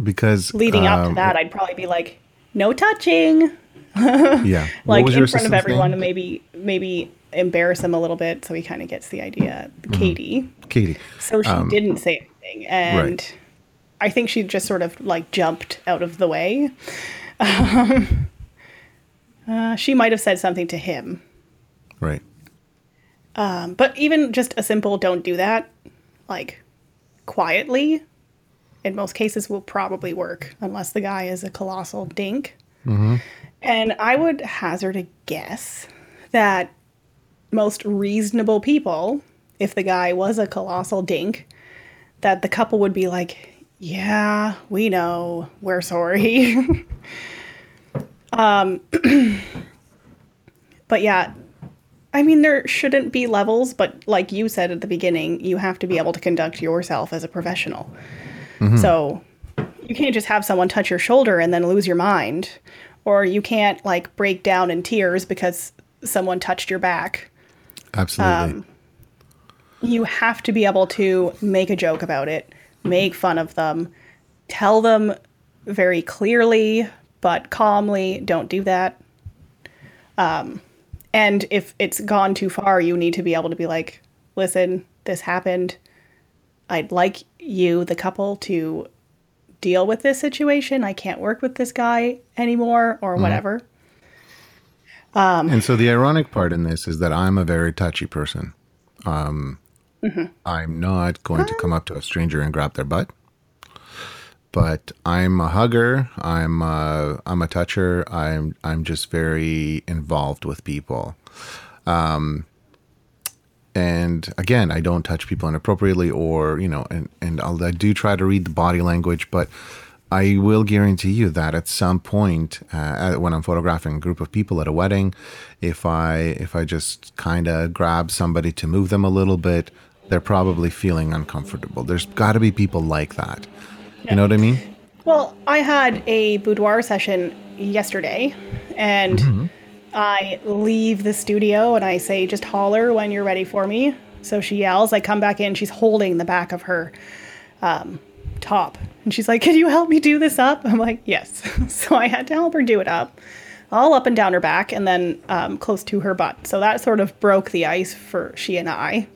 because leading up to um, that, I'd probably be like, "No touching." yeah, like in front of everyone name? and maybe maybe embarrass him a little bit so he kind of gets the idea Mm-hmm. katie Katie. so she didn't say anything and Right. I think she just sort of like jumped out of the way. Um, uh, she might have said something to him. Right. um, but even just a simple don't do that like quietly in most cases will probably work unless the guy is a colossal dink. And i would hazard a guess that most reasonable people if the guy was a colossal dink that the couple would be like yeah we know we're sorry um but yeah I mean, there shouldn't be levels, but like you said at the beginning, you have to be able to conduct yourself as a professional. So you can't just have someone touch your shoulder and then lose your mind, or you can't like break down in tears because someone touched your back. Absolutely. You have to be able to make a joke about it, make fun of them, tell them very clearly but calmly, don't do that. Um, and if it's gone too far, you need to be able to be like, listen, this happened. I'd like you, the couple, to deal with this situation. I can't work with this guy anymore, or whatever. and so the ironic part in this is that I'm a very touchy person. Um, I'm not going to come up to a stranger and grab their butt, but I'm a hugger. I'm a, I'm a toucher. I'm I'm just very involved with people. and again i don't touch people inappropriately or you know and and I'll, i do try to read the body language but i will guarantee you that at some point uh, when i'm photographing a group of people at a wedding if i if i just kind of grab somebody to move them a little bit they're probably feeling uncomfortable there's got to be people like that you know what i mean Well, I had a boudoir session yesterday, and I leave the studio and I say, just holler when you're ready for me. So she yells. I come back in. She's holding the back of her um, top. And she's like, Can you help me do this up? I'm like, Yes. so I had to help her do it up, all up and down her back, and then um, close to her butt. So that sort of broke the ice for she and I.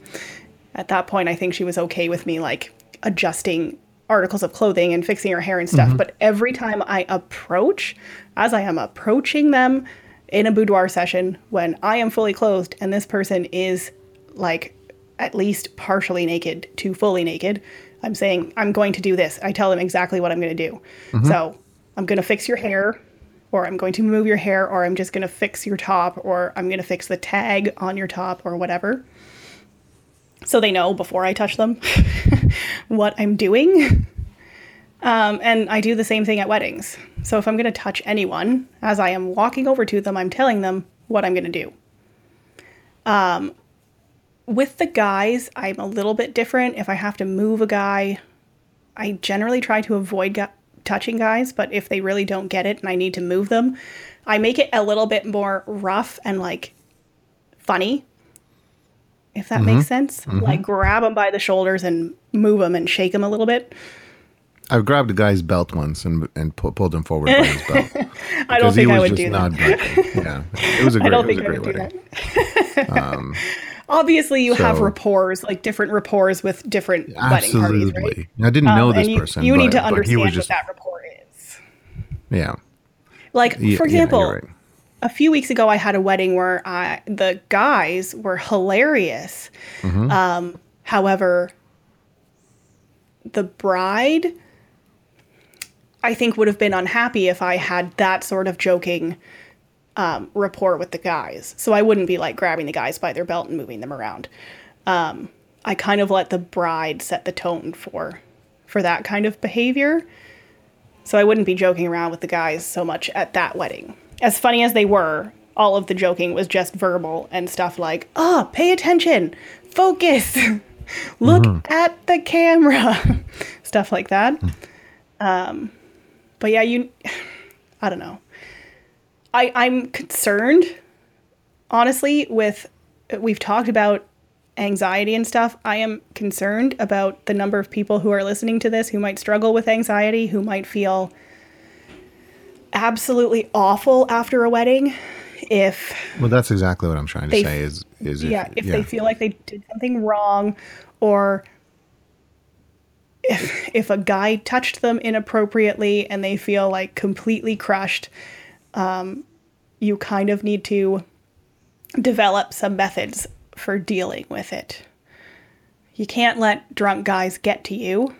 At that point, I think she was okay with me like adjusting articles of clothing and fixing her hair and stuff. Mm-hmm. But every time I approach, as I am approaching them in a boudoir session, when I am fully clothed and this person is like at least partially naked to fully naked, I'm saying, I'm going to do this. I tell them exactly what I'm going to do. Mm-hmm. So I'm going to fix your hair, or I'm going to move your hair, or I'm just going to fix your top, or I'm going to fix the tag on your top, or whatever so they know before I touch them what I'm doing. Um, and I do the same thing at weddings. So if I'm going to touch anyone, as I am walking over to them, I'm telling them what I'm going to do. Um, with the guys, I'm a little bit different. If I have to move a guy, I generally try to avoid gu- touching guys, but if they really don't get it and I need to move them, I make it a little bit more rough and like funny if that makes mm-hmm. sense. Mm-hmm. Like grab them by the shoulders and move them and shake them a little bit. i've grabbed a guy's belt once and and pu- pulled him forward by his belt I don't think I would just do not that. yeah it was a great, I don't it was think I would do wedding that. Um, Obviously, you have so- rapports, like different rapports with different wedding parties, Absolutely. right? I didn't um, know Um, this you, person. you need to understand just, what that rapport is. Yeah. Like, Yeah, for example, right. A few weeks ago, I had a wedding where I, the guys were hilarious. Mm-hmm. Um, however, the bride, I think, would have been unhappy if I had that sort of joking um, rapport with the guys. So I wouldn't be like grabbing the guys by their belt and moving them around. um, I kind of let the bride set the tone for for that kind of behavior. So I wouldn't be joking around with the guys so much at that wedding. As funny as they were, all of the joking was just verbal and stuff like, "Oh, pay attention, focus, look mm-hmm. at the camera," stuff like that. Hmm. Um, but yeah, you, I don't know. I I'm concerned, honestly, with we've talked about anxiety and stuff. I am concerned about the number of people who are listening to this who might struggle with anxiety, who might feel absolutely awful after a wedding if Well, that's exactly what I'm trying to say. Is is yeah, if they feel like they did something wrong or if if a guy touched them inappropriately and they feel like completely crushed, um, you kind of need to develop some methods for dealing with it. You can't let drunk guys get to you.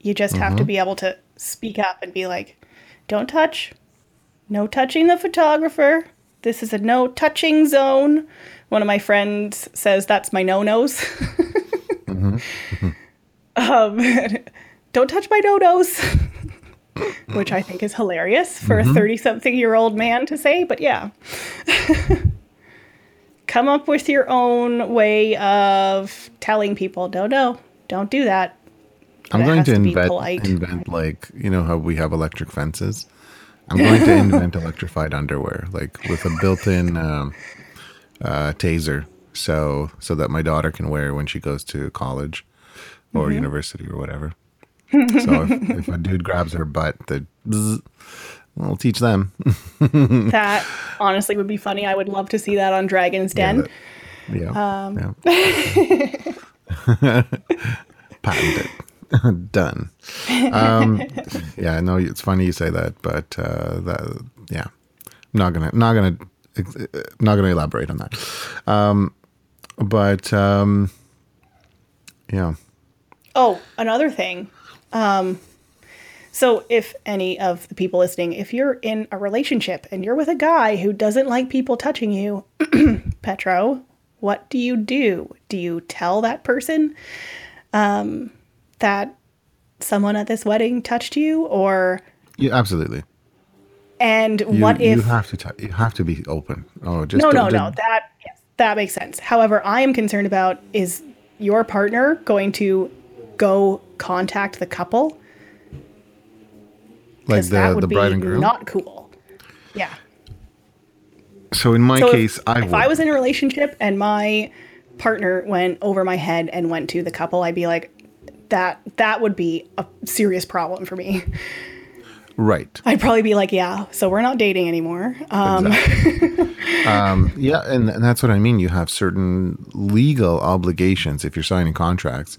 You just have to be able to speak up and be like, don't touch. No touching the photographer. This is a no touching zone. One of my friends says that's my no nos. um, don't touch my no nos. Which I think is hilarious for a 30 something year old man to say, but yeah. Come up with your own way of telling people, no, no, don't do that. I'm going to to invent invent like you know how we have electric fences. I'm going to invent electrified underwear, like with a built-in um, uh, taser, so so that my daughter can wear when she goes to college or Mm-hmm. university or whatever. so if, if a dude grabs her butt, the bzz, I'll teach them. That honestly would be funny. I would love to see that on Dragon's Den. Yeah, Um, yeah. Patent it. Done. Um, yeah, no, it's funny you say that, but uh, that yeah, I'm not gonna not gonna not gonna elaborate on that. Um, but um, yeah, Oh, another thing. Um, so, if any of the people listening, if you're in a relationship and you're with a guy who doesn't like people touching you, Petro, what do you do? Do you tell that person um, that someone at this wedding touched you, or yeah, absolutely. and You, what you have to t- you have to be open. Oh, just no, no, no. That yes, that makes sense. However, I am concerned about is your partner going to go contact the couple like because that the would the bride and be groom. not cool. Yeah. so in my So case, if, I if would. I was in a relationship and my partner went over my head and went to the couple, I'd be like, that that would be a serious problem for me. right. I'd probably be like, yeah, so we're not dating anymore. Um, um, yeah, and, and that's what I mean. You have certain legal obligations if you're signing contracts,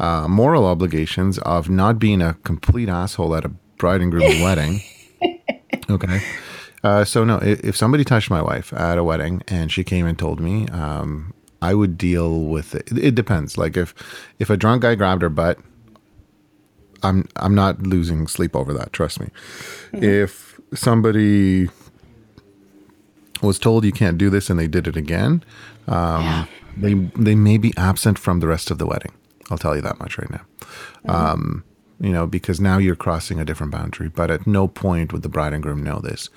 uh, moral obligations of not being a complete asshole at a bride and groom wedding. Okay. Uh, so no, if, if somebody touched my wife at a wedding and she came and told me, um, I would deal with it. It depends. Like if if a drunk guy grabbed her butt, I'm I'm not losing sleep over that. Trust me. If somebody was told you can't do this and they did it again, um, Yeah. they they may be absent from the rest of the wedding. I'll tell you that much right now. Um, you know, because now you're crossing a different boundary. But at no point would the bride and groom know this.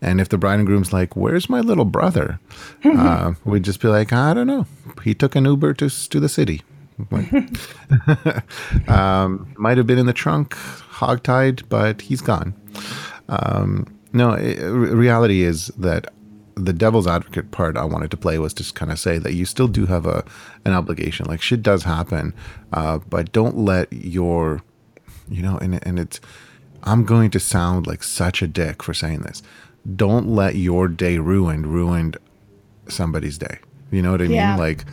And if the bride and groom's like, "Where's my little brother?" uh, we'd just be like, "I don't know. He took an Uber to to the city." Like, um, might have been in the trunk, hogtied, but he's gone. Um, no, i re- reality is that the devil's advocate part I wanted to play was just kind of say that you still do have a an obligation. Like shit does happen, uh, but don't let your, you know, and and it's. I'm going to sound like such a dick for saying this. Don't let your day ruined ruined somebody's day. You know what I Yeah. mean? Like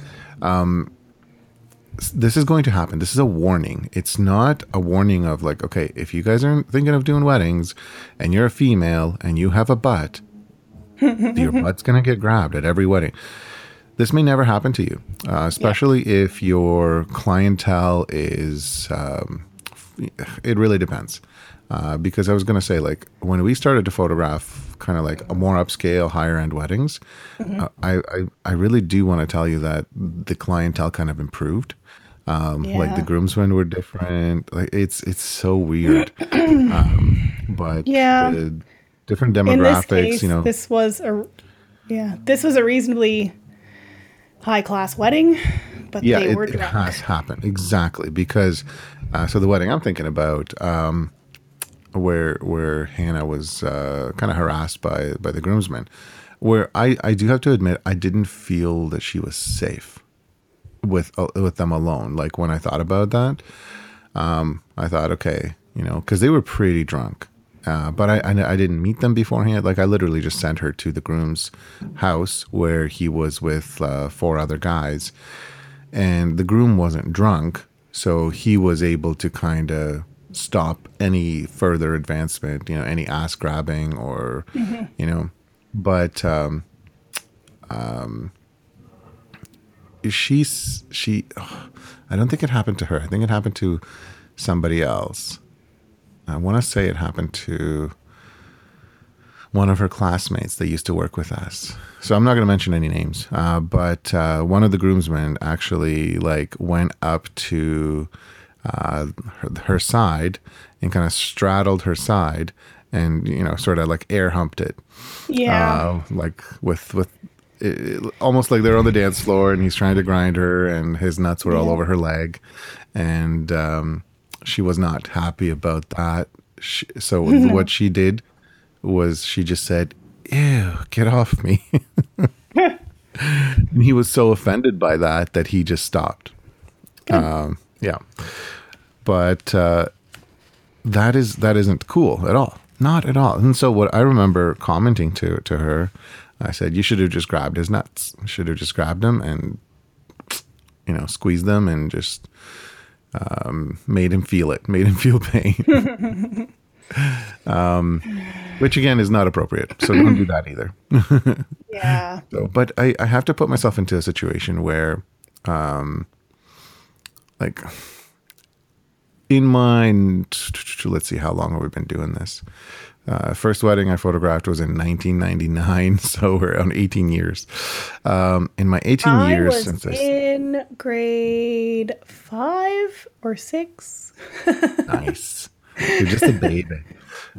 this is going to happen. This is a warning. It's not a warning of like, okay, if you guys are thinking of doing weddings and you're a female and you have a butt, your butt's going to get grabbed at every wedding. This may never happen to you, uh, especially if your clientele is um, it really depends. Uh, because I was going to say, like, when we started to photograph kind of like a more upscale, higher end weddings, uh, I, I, I really do want to tell you that the clientele kind of improved. Um, Like the groomsmen were different. Like it's it's so weird. um, but Yeah. different demographics, case, you know, this was a yeah, this was a reasonably high class wedding, but yeah, they it, were it has happened exactly because uh, so the wedding I'm thinking about, um, where where Hannah was uh, kind of harassed by by the groomsmen, where I I do have to admit I didn't feel that she was safe with uh, with them alone. Like when I thought about that, um, I thought, okay, you know, because they were pretty drunk. Uh, but I, I I didn't meet them beforehand. Like I literally just sent her to the groom's house where he was with uh, four other guys, and the groom wasn't drunk, so he was able to kind of stop any further advancement. You know, any ass grabbing or you know, but um, um, she's she. I don't think it happened to her. I think it happened to somebody else. I want to say it happened to one of her classmates that used to work with us. So I'm not going to mention any names, uh, but uh, one of the groomsmen actually like went up to uh, her, her side and kind of straddled her side and you know sort of like air humped it. Yeah. uh, like with with it, almost like they're on the dance floor and he's trying to grind her and his nuts were all over her leg. And um, she was not happy about that. She, so what she did was she just said ew get off me. And he was so offended by that that he just stopped. Um, yeah. But uh, that is that isn't cool at all. Not at all. And so what i remember commenting to to her i said you should have just grabbed his nuts. Should have just grabbed him and you know squeezed them and just um, made him feel it made him feel pain um, which again is not appropriate so don't do that either yeah. so, but I, I have to put myself into a situation where, um, like, in mind, let's see, how long have we been doing this? Uh, first wedding I photographed was in 1999, so we're on 18 years. Um, in my 18 I years was since I, in grade five or six. nice, you're just a baby.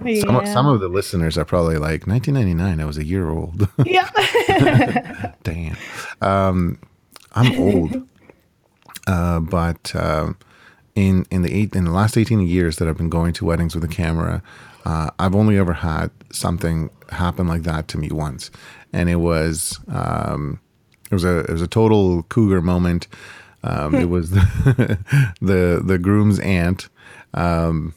Yeah. Some, some of the listeners are probably like 1999. I was a year old. yeah. Damn. Um, I'm old. Uh, but um, in in the eight in the last 18 years that I've been going to weddings with a camera, uh, I've only ever had something happen like that to me once, and it was um, it was a it was a total cougar moment. Um, it was the, the the groom's aunt um,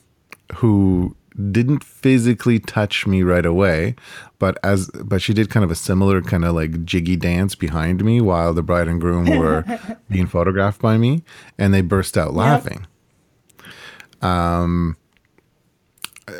who didn't physically touch me right away, but as but she did kind of a similar kind of like jiggy dance behind me while the bride and groom were being photographed by me, and they burst out laughing. Um, a-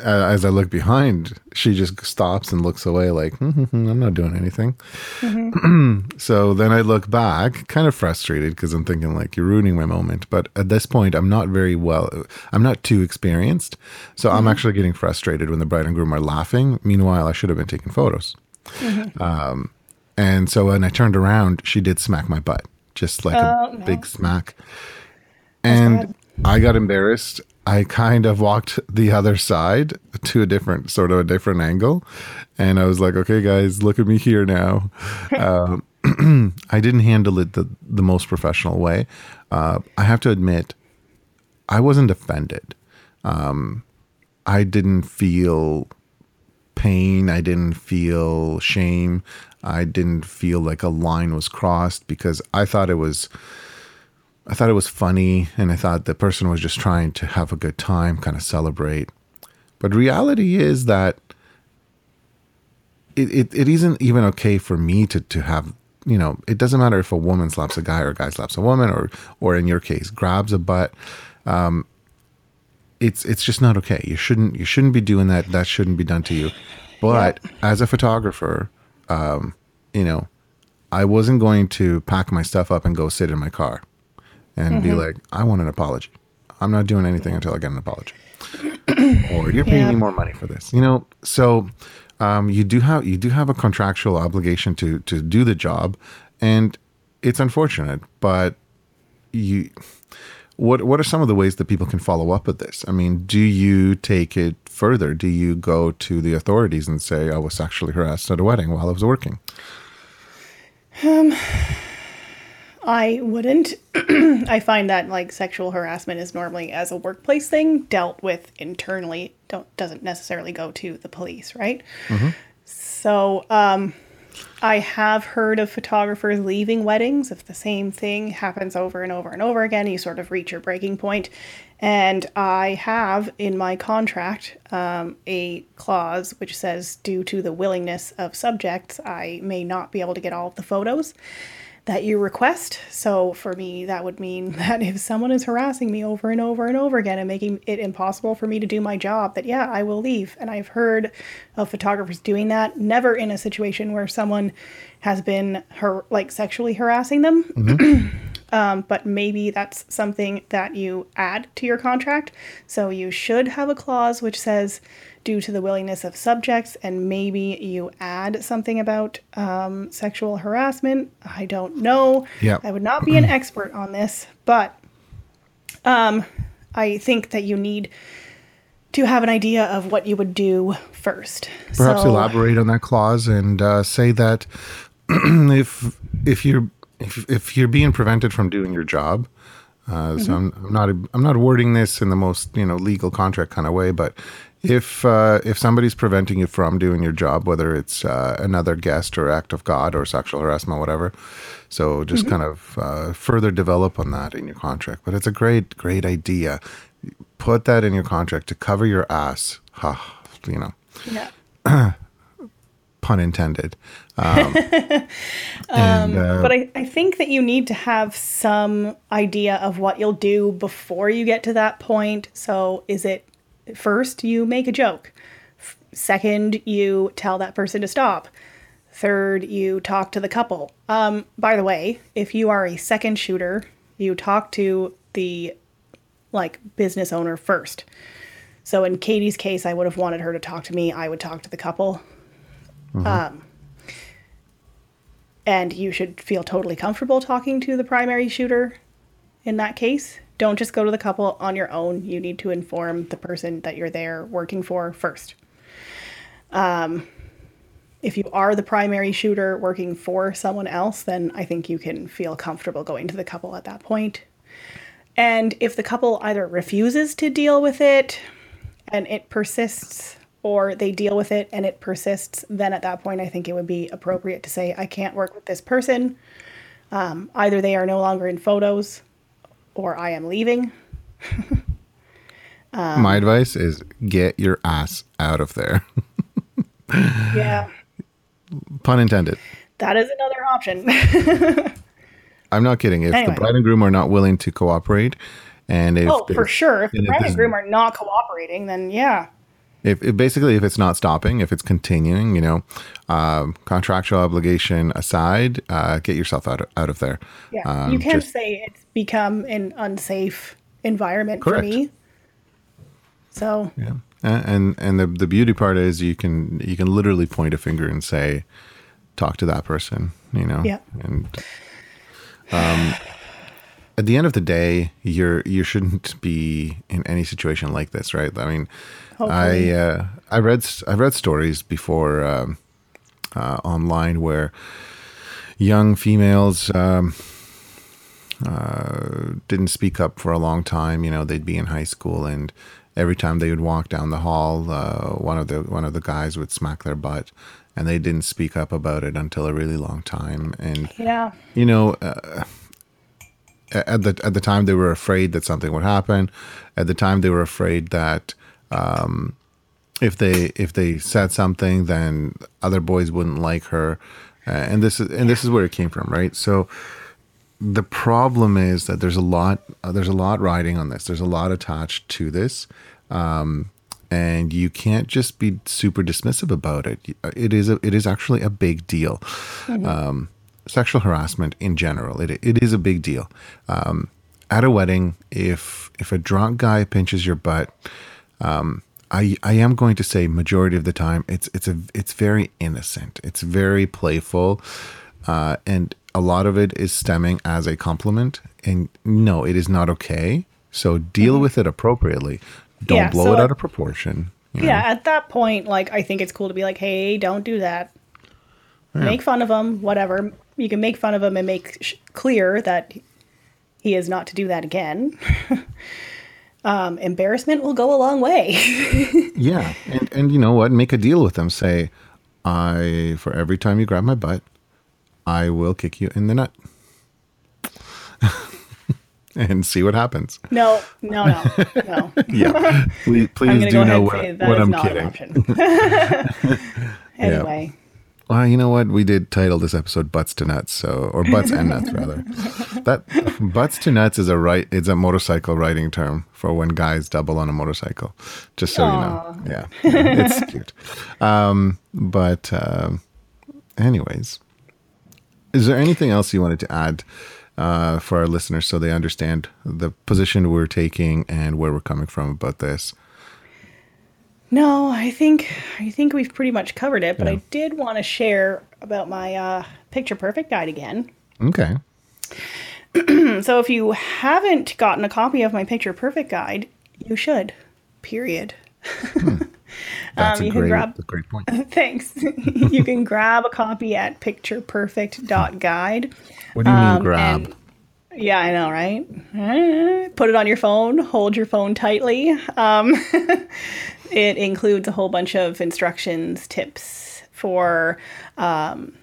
as I look behind, she just stops and looks away, like "Hmm, hmm, hmm I'm not doing anything. Mm-hmm. so then I look back, kind of frustrated because I'm thinking like you're ruining my moment. But at this point, I'm not very well. I'm not too experienced, so I'm mm-hmm. actually getting frustrated when the bride and groom are laughing. Meanwhile, I should have been taking photos. Mm-hmm. Um, and so when I turned around, she did smack my butt, just like Oh, a no. big smack. And. I got embarrassed. I kind of walked the other side to a different, sort of a different angle. And I was like, okay, guys, look at me here now. um, I didn't handle it the, the most professional way. Uh, I have to admit, I wasn't offended. Um, I didn't feel pain. I didn't feel shame. I didn't feel like a line was crossed because I thought it was I thought it was funny and I thought the person was just trying to have a good time, kind of celebrate. But reality is that it, it, it isn't even okay for me to, to have you know, it doesn't matter if a woman slaps a guy or a guy slaps a woman or or in your case grabs a butt. Um, it's it's just not okay. You shouldn't you shouldn't be doing that. That shouldn't be done to you. But as a photographer, um, you know, I wasn't going to pack my stuff up and go sit in my car and be like, I want an apology. I'm not doing anything until I get an apology, or you're paying Yeah. me more money for this. You know, so um, you do have you do have a contractual obligation to to do the job, and it's unfortunate, but you what what are some of the ways that people can follow up with this? I mean, do you take it further? Do you go to the authorities and say I was sexually harassed at a wedding while I was working? I wouldn't. I find that like sexual harassment is normally as a workplace thing dealt with internally. Don't doesn't necessarily go to the police, right? So, um, I have heard of photographers leaving weddings if the same thing happens over and over and over again. You sort of reach your breaking point. point, and I have in my contract um, a clause which says, due to the willingness of subjects, I may not be able to get all of the photos that you request. So for me, that would mean that if someone is harassing me over and over and over again and making it impossible for me to do my job, that yeah, I will leave. And I've heard of photographers doing that, never in a situation where someone has been her like sexually harassing them. Um, but maybe that's something that you add to your contract. So you should have a clause which says, due to the willingness of subjects, and maybe you add something about um, sexual harassment. I don't know. Yeah. I would not be an expert on this, but um, I think that you need to have an idea of what you would do first. Perhaps So- elaborate on that clause and uh, say that if if you're if, if you're being prevented from doing your job, uh, so I'm, I'm not I'm not wording this in the most you know legal contract kind of way, but if uh, if somebody's preventing you from doing your job, whether it's uh, another guest or act of God or sexual harassment, whatever, so just kind of uh, further develop on that in your contract. But it's a great great idea. Put that in your contract to cover your ass. Ha, you know Yeah. pun intended. Um, and, uh, But I, I think that you need to have some idea of what you'll do before you get to that point. So, is it first you make a joke? Second, you tell that person to stop. Third, you talk to the couple. Um, by the way, if you are a second shooter, you talk to the like business owner first. So in Katie's case, I would have wanted her to talk to me. I would talk to the couple. Um, and you should feel totally comfortable talking to the primary shooter in that case. Don't just go to the couple on your own. You need to inform the person that you're there working for first. Um, if you are the primary shooter working for someone else, then I think you can feel comfortable going to the couple at that point. And if the couple either refuses to deal with it and it persists, or they deal with it and it persists, then at that point I think it would be appropriate to say, I can't work with this person. Um, either they are no longer in photos or I am leaving. my advice is get your ass out of there. Yeah, pun intended. that is another option. I'm not kidding. If Anyway. the bride and groom are not willing to cooperate, and if oh, for sure. If the bride and groom are not cooperating, then yeah. if, if basically if it's not stopping, if it's continuing, you know, um, contractual obligation aside, uh, get yourself out of, out of there. Yeah, Um, you can't just- say it's become an unsafe environment Correct. for me. So Yeah. And and the the beauty part is you can you can literally point a finger and say, talk to that person, you know. Yeah. And um, at the end of the day, you're you shouldn't be in any situation like this, right? I mean, I uh, I read s- I read stories before um, uh, online where young females. Um, uh, didn't speak up for a long time. You know, they'd be in high school, and every time they would walk down the hall, uh, one of the one of the guys would smack their butt, and they didn't speak up about it until a really long time. And yeah, you know, uh, at the at the time they were afraid that something would happen. At the time they were afraid that um, if they if they said something, then other boys wouldn't like her. Uh, and this is and this is where it came from, right? So the problem is that there's a lot uh, there's a lot riding on this. There's a lot attached to this. Um, and you can't just be super dismissive about it. It is a, it is actually a big deal. Um, sexual harassment in general, it it is a big deal. Um, at a wedding, if if a drunk guy pinches your butt, um, I I am going to say majority of the time it's it's a it's very innocent. It's very playful, uh, and a lot of it is stemming as a compliment. And no, it is not okay. So deal with it appropriately. Don't Yeah, blow so it out of proportion. you know? Yeah, at that point, like I think it's cool to be like, "Hey, don't do that." Make fun of him, whatever. You can make fun of him and make sh- clear that he is not to do that again. um, embarrassment will go a long way. Yeah, and and you know what? Make a deal with them. Say, I for every time you grab my butt, I will kick you in the nut, and see what happens. no, no, no, no. Yeah, please, please do know what, what I'm kidding. anyway, Well, you know what? We did title this episode "Butts to Nuts," so or "Butts and Nuts" rather. That "Butts to Nuts" is a right. It's a motorcycle riding term for when guys double on a motorcycle. Just so you know, yeah, it's cute. Um, but um, anyways, is there anything else you wanted to add uh, for our listeners so they understand the position we're taking and where we're coming from about this? no, I think I think we've pretty much covered it. But Yeah. I did want to share about my uh, picture perfect guide again. Okay. So if you haven't gotten a copy of my picture perfect guide, you should. Period. That's Um, a you can grab- a great point. Thanks. you can grab a copy at pictureperfect.guide. What do you mean Um, grab? and- Yeah, I know, right? Eh, Put it on your phone, hold your phone tightly. Um, it includes a whole bunch of instructions, tips for um,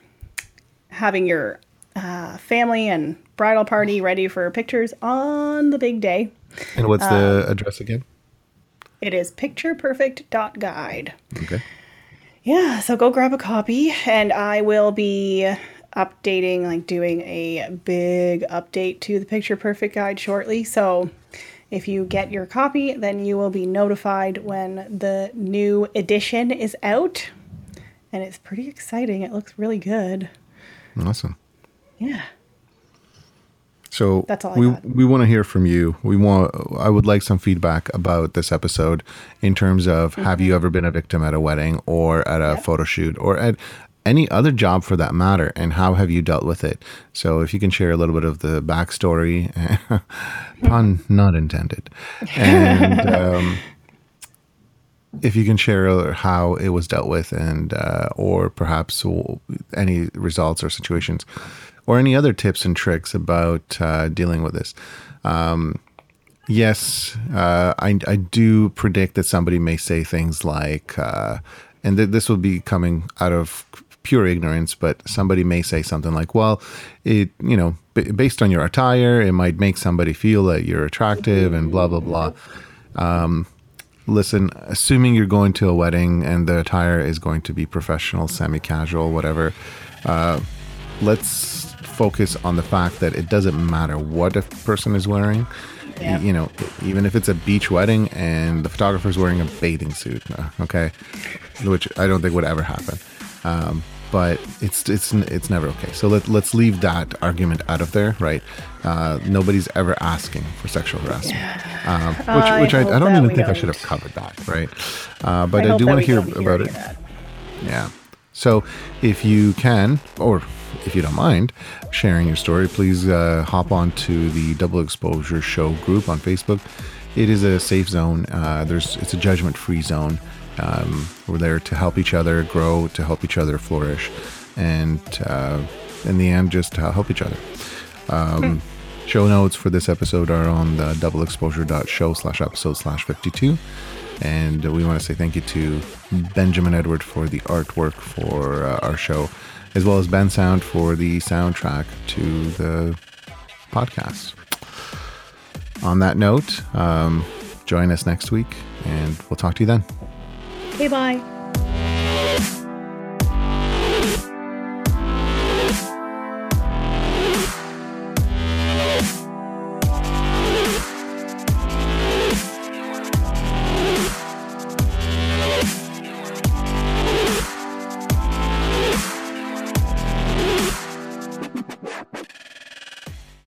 having your uh, family and bridal party ready for pictures on the big day. And what's the um, address again? It is pictureperfect.guide. Okay. Yeah, so go grab a copy, and I will be updating, like doing a big update to the Picture Perfect Guide shortly. So if you get your copy, then you will be notified when the new edition is out. And it's pretty exciting. It looks really good. Awesome. Yeah. So That's all I we got. we want to hear from you. We want I would like some feedback about this episode in terms of have you ever been a victim at a wedding or at a Mm-hmm. Yep. photo shoot or at any other job for that matter and how have you dealt with it? So if you can share a little bit of the backstory, pun not intended, and um, if you can share how it was dealt with and uh, or perhaps any results or situations or any other tips and tricks about uh, dealing with this? Um, yes uh, I, I do predict that somebody may say things like uh, and th- this will be coming out of pure ignorance but somebody may say something like well it you know b- based on your attire it might make somebody feel that you're attractive and blah blah blah. Listen, assuming you're going to a wedding and the attire is going to be professional, semi casual, whatever, uh, let's focus on the fact that it doesn't matter what a person is wearing. You know, even if it's a beach wedding and the photographer's wearing a bathing suit, uh, okay, which I don't think would ever happen. Um, but it's it's it's never okay. So let let's leave that argument out of there, right? Uh, nobody's ever asking for sexual harassment, um, which I which I, I hope don't even think I should have covered that, right? Uh, but I, hope do want to hear about it. that. Yeah. So if you can, or if you don't mind sharing your story, please uh, hop on to the Double Exposure Show group on Facebook. It is a safe zone. Uh, there's it's a judgment free zone. Um, we're there to help each other grow, to help each other flourish, and uh, in the end, just to help each other. Um, Show notes for this episode are on the doubleexposure.show slash episode slash 52. And we want to say thank you to Benjamin Edward for the artwork for uh, our show, as well as Bensound for the soundtrack to the podcast. On that note, um, join us next week, and we'll talk to you then. Okay, bye.